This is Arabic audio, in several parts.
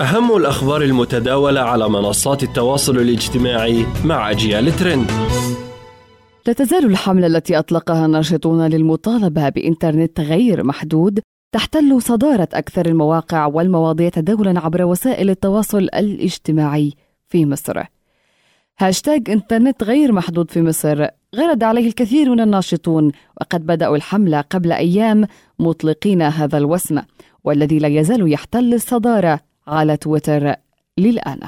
أهم الأخبار المتداولة على منصات التواصل الاجتماعي مع أجيال ترند لا تزال الحملة التي أطلقها الناشطون للمطالبة بإنترنت غير محدود تحتل صدارة أكثر المواقع والمواضيع تداولا عبر وسائل التواصل الاجتماعي في مصر. هاشتاج إنترنت غير محدود في مصر غرد عليه الكثير من الناشطون وقد بدأوا الحملة قبل أيام مطلقين هذا الوسم والذي لا يزال يحتل الصدارة على تويتر للآن.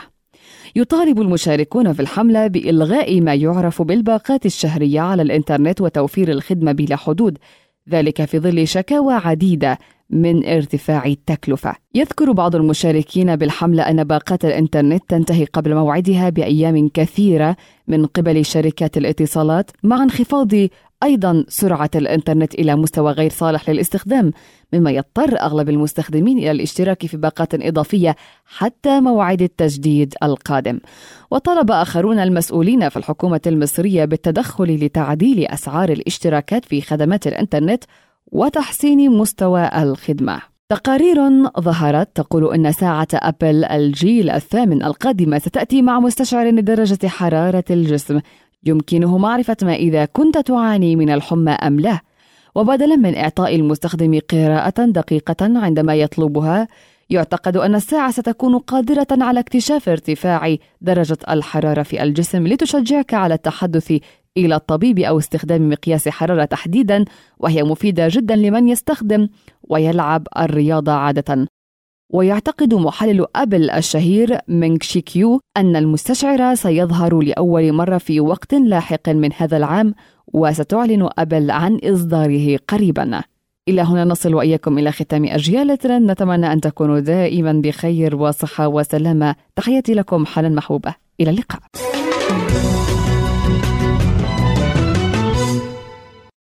يطالب المشاركون في الحملة بإلغاء ما يعرف بالباقات الشهرية على الإنترنت وتوفير الخدمة بلا حدود ذلك في ظل شكاوى عديدة من ارتفاع التكلفة. يذكر بعض المشاركين بالحملة أن باقات الإنترنت تنتهي قبل موعدها بأيام كثيرة من قبل شركات الاتصالات مع انخفاض أيضا سرعة الإنترنت إلى مستوى غير صالح للاستخدام مما يضطر أغلب المستخدمين إلى الاشتراك في باقات إضافية حتى موعد التجديد القادم. وطلب آخرون المسؤولين في الحكومة المصرية بالتدخل لتعديل أسعار الاشتراكات في خدمات الإنترنت وتحسين مستوى الخدمة. تقارير ظهرت تقول أن ساعة أبل الجيل الثامن القادمة ستأتي مع مستشعر لدرجة حرارة الجسم يمكنه معرفة ما إذا كنت تعاني من الحمى أم لا. وبدلا من إعطاء المستخدم قراءة دقيقة عندما يطلبها يعتقد أن الساعة ستكون قادرة على اكتشاف ارتفاع درجة الحرارة في الجسم لتشجعك على التحدث إلى الطبيب أو استخدام مقياس حرارة تحديدا وهي مفيدة جدا لمن يستخدم ويلعب الرياضة عادة. ويعتقد محلل أبل الشهير مينغ شيكيو أن المستشعر سيظهر لأول مرة في وقت لاحق من هذا العام وستعلن أبل عن إصداره قريبا. إلى هنا نصل وإياكم إلى ختام أجيال ترند نتمنى أن تكونوا دائما بخير وصحة وسلامة. تحياتي لكم حنان محبوبة. إلى اللقاء.